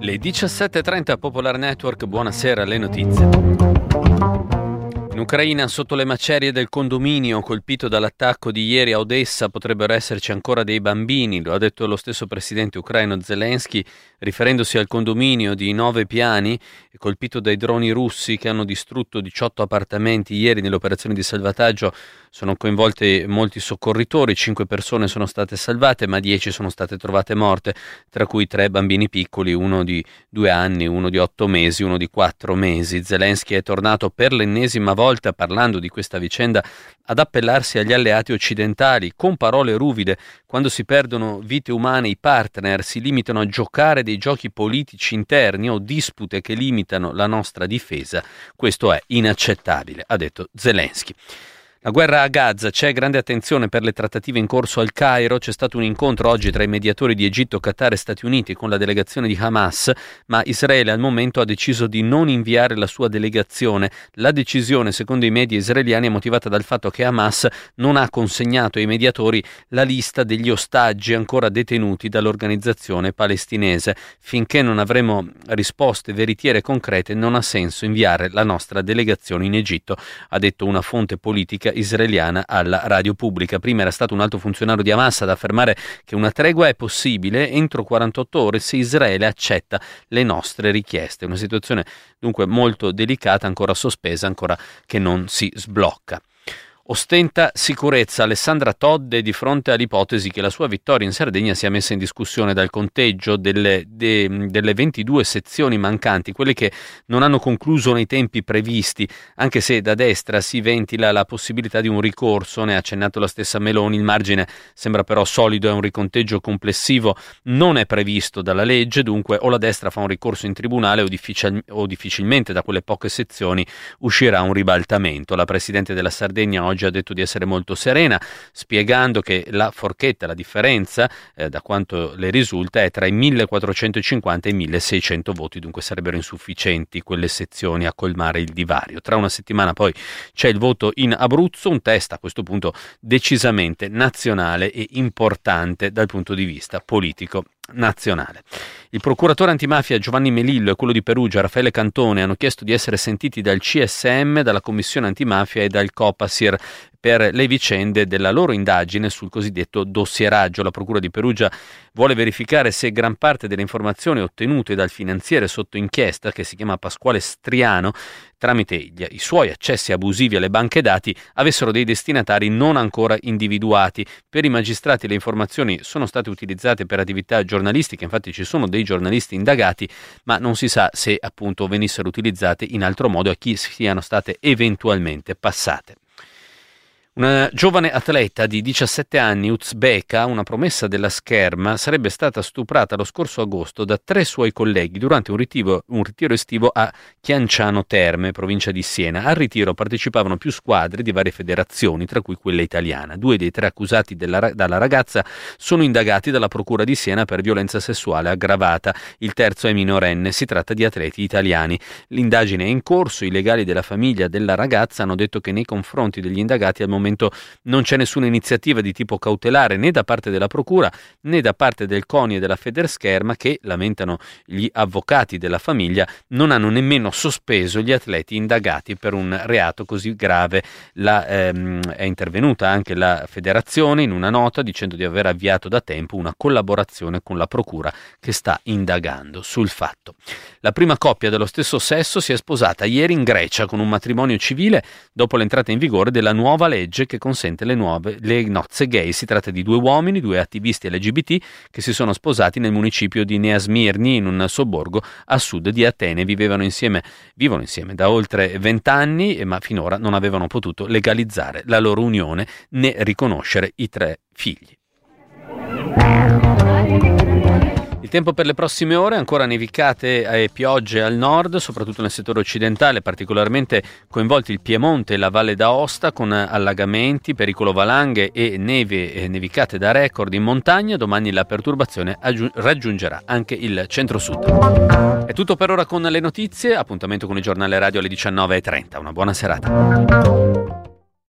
Le 17.30 Popolar Network, buonasera, le notizie. In Ucraina, sotto le macerie del condominio colpito dall'attacco di ieri a Odessa, potrebbero esserci ancora dei bambini, lo ha detto lo stesso presidente ucraino Zelensky, riferendosi al condominio di nove piani colpito dai droni russi che hanno distrutto 18 appartamenti ieri nell'operazione di salvataggio. Sono coinvolti molti soccorritori, cinque persone sono state salvate, ma dieci sono state trovate morte, tra cui tre bambini piccoli, uno di due anni, uno di otto mesi, uno di quattro mesi. Zelensky è tornato per l'ennesima volta volta parlando di questa vicenda ad appellarsi agli alleati occidentali con parole ruvide. Quando si perdono vite umane i partner si limitano a giocare dei giochi politici interni o dispute che limitano la nostra difesa. Questo è inaccettabile, ha detto Zelensky. La guerra a Gaza, c'è grande attenzione per le trattative in corso al Cairo, c'è stato un incontro oggi tra i mediatori di Egitto, Qatar e Stati Uniti con la delegazione di Hamas, ma Israele al momento ha deciso di non inviare la sua delegazione. La decisione, secondo i media israeliani, è motivata dal fatto che Hamas non ha consegnato ai mediatori la lista degli ostaggi ancora detenuti dall'organizzazione palestinese. Finché non avremo risposte veritiere concrete non ha senso inviare la nostra delegazione in Egitto, ha detto una fonte politica israeliana alla radio pubblica. Prima era stato un alto funzionario di Hamas ad affermare che una tregua è possibile entro 48 ore se Israele accetta le nostre richieste. Una situazione dunque molto delicata, ancora sospesa, ancora che non si sblocca. Ostenta sicurezza. Alessandra Todde di fronte all'ipotesi che la sua vittoria in Sardegna sia messa in discussione dal conteggio delle, de, delle 22 sezioni mancanti, quelle che non hanno concluso nei tempi previsti, anche se da destra si ventila la possibilità di un ricorso, ne ha accennato la stessa Meloni, il margine sembra però solido, è un riconteggio complessivo, non è previsto dalla legge, dunque o la destra fa un ricorso in tribunale o, difficil- o difficilmente da quelle poche sezioni uscirà un ribaltamento. La Presidente della Sardegna oggi oggi ha detto di essere molto serena, spiegando che la forchetta, la differenza, eh, da quanto le risulta, è tra i 1450 e i 1600 voti, dunque sarebbero insufficienti quelle sezioni a colmare il divario. Tra una settimana poi c'è il voto in Abruzzo, un test a questo punto decisamente nazionale e importante dal punto di vista politico nazionale. Il procuratore antimafia Giovanni Melillo e quello di Perugia Raffaele Cantone hanno chiesto di essere sentiti dal CSM, dalla Commissione antimafia e dal Copasir per le vicende della loro indagine sul cosiddetto dossieraggio. La Procura di Perugia vuole verificare se gran parte delle informazioni ottenute dal finanziere sotto inchiesta, che si chiama Pasquale Striano, tramite gli, i suoi accessi abusivi alle banche dati, avessero dei destinatari non ancora individuati. Per i magistrati le informazioni sono state utilizzate per attività giornalistiche, infatti ci sono dei giornalisti indagati, ma non si sa se appunto venissero utilizzate in altro modo a chi siano state eventualmente passate. Una giovane atleta di 17 anni, uzbeka, una promessa della scherma, sarebbe stata stuprata lo scorso agosto da tre suoi colleghi durante un ritiro, un ritiro estivo a Chianciano Terme, provincia di Siena. Al ritiro partecipavano più squadre di varie federazioni, tra cui quella italiana. Due dei tre accusati della, dalla ragazza sono indagati dalla Procura di Siena per violenza sessuale aggravata. Il terzo è minorenne, si tratta di atleti italiani. L'indagine è in corso, i legali della famiglia della ragazza hanno detto che nei confronti degli indagati al momento momento non c'è nessuna iniziativa di tipo cautelare né da parte della Procura né da parte del CONI e della Federscherma che, lamentano gli avvocati della famiglia, non hanno nemmeno sospeso gli atleti indagati per un reato così grave. La, ehm, è intervenuta anche la Federazione in una nota dicendo di aver avviato da tempo una collaborazione con la Procura che sta indagando sul fatto. La prima coppia dello stesso sesso si è sposata ieri in Grecia con un matrimonio civile dopo l'entrata in vigore della nuova legge legge che consente le, nuove, le nozze gay. Si tratta di due uomini, due attivisti LGBT che si sono sposati nel municipio di Neasmirni, in un sobborgo a sud di Atene. Vivevano insieme, vivono insieme da oltre vent'anni, ma finora non avevano potuto legalizzare la loro unione né riconoscere i tre figli. Il tempo per le prossime ore, ancora nevicate e piogge al nord, soprattutto nel settore occidentale, particolarmente coinvolti il Piemonte e la Valle d'Aosta con allagamenti, pericolo valanghe e neve e nevicate da record in montagna. Domani la perturbazione aggiung- raggiungerà anche il centro-sud. È tutto per ora con le notizie, appuntamento con il giornale radio alle 19.30. Una buona serata.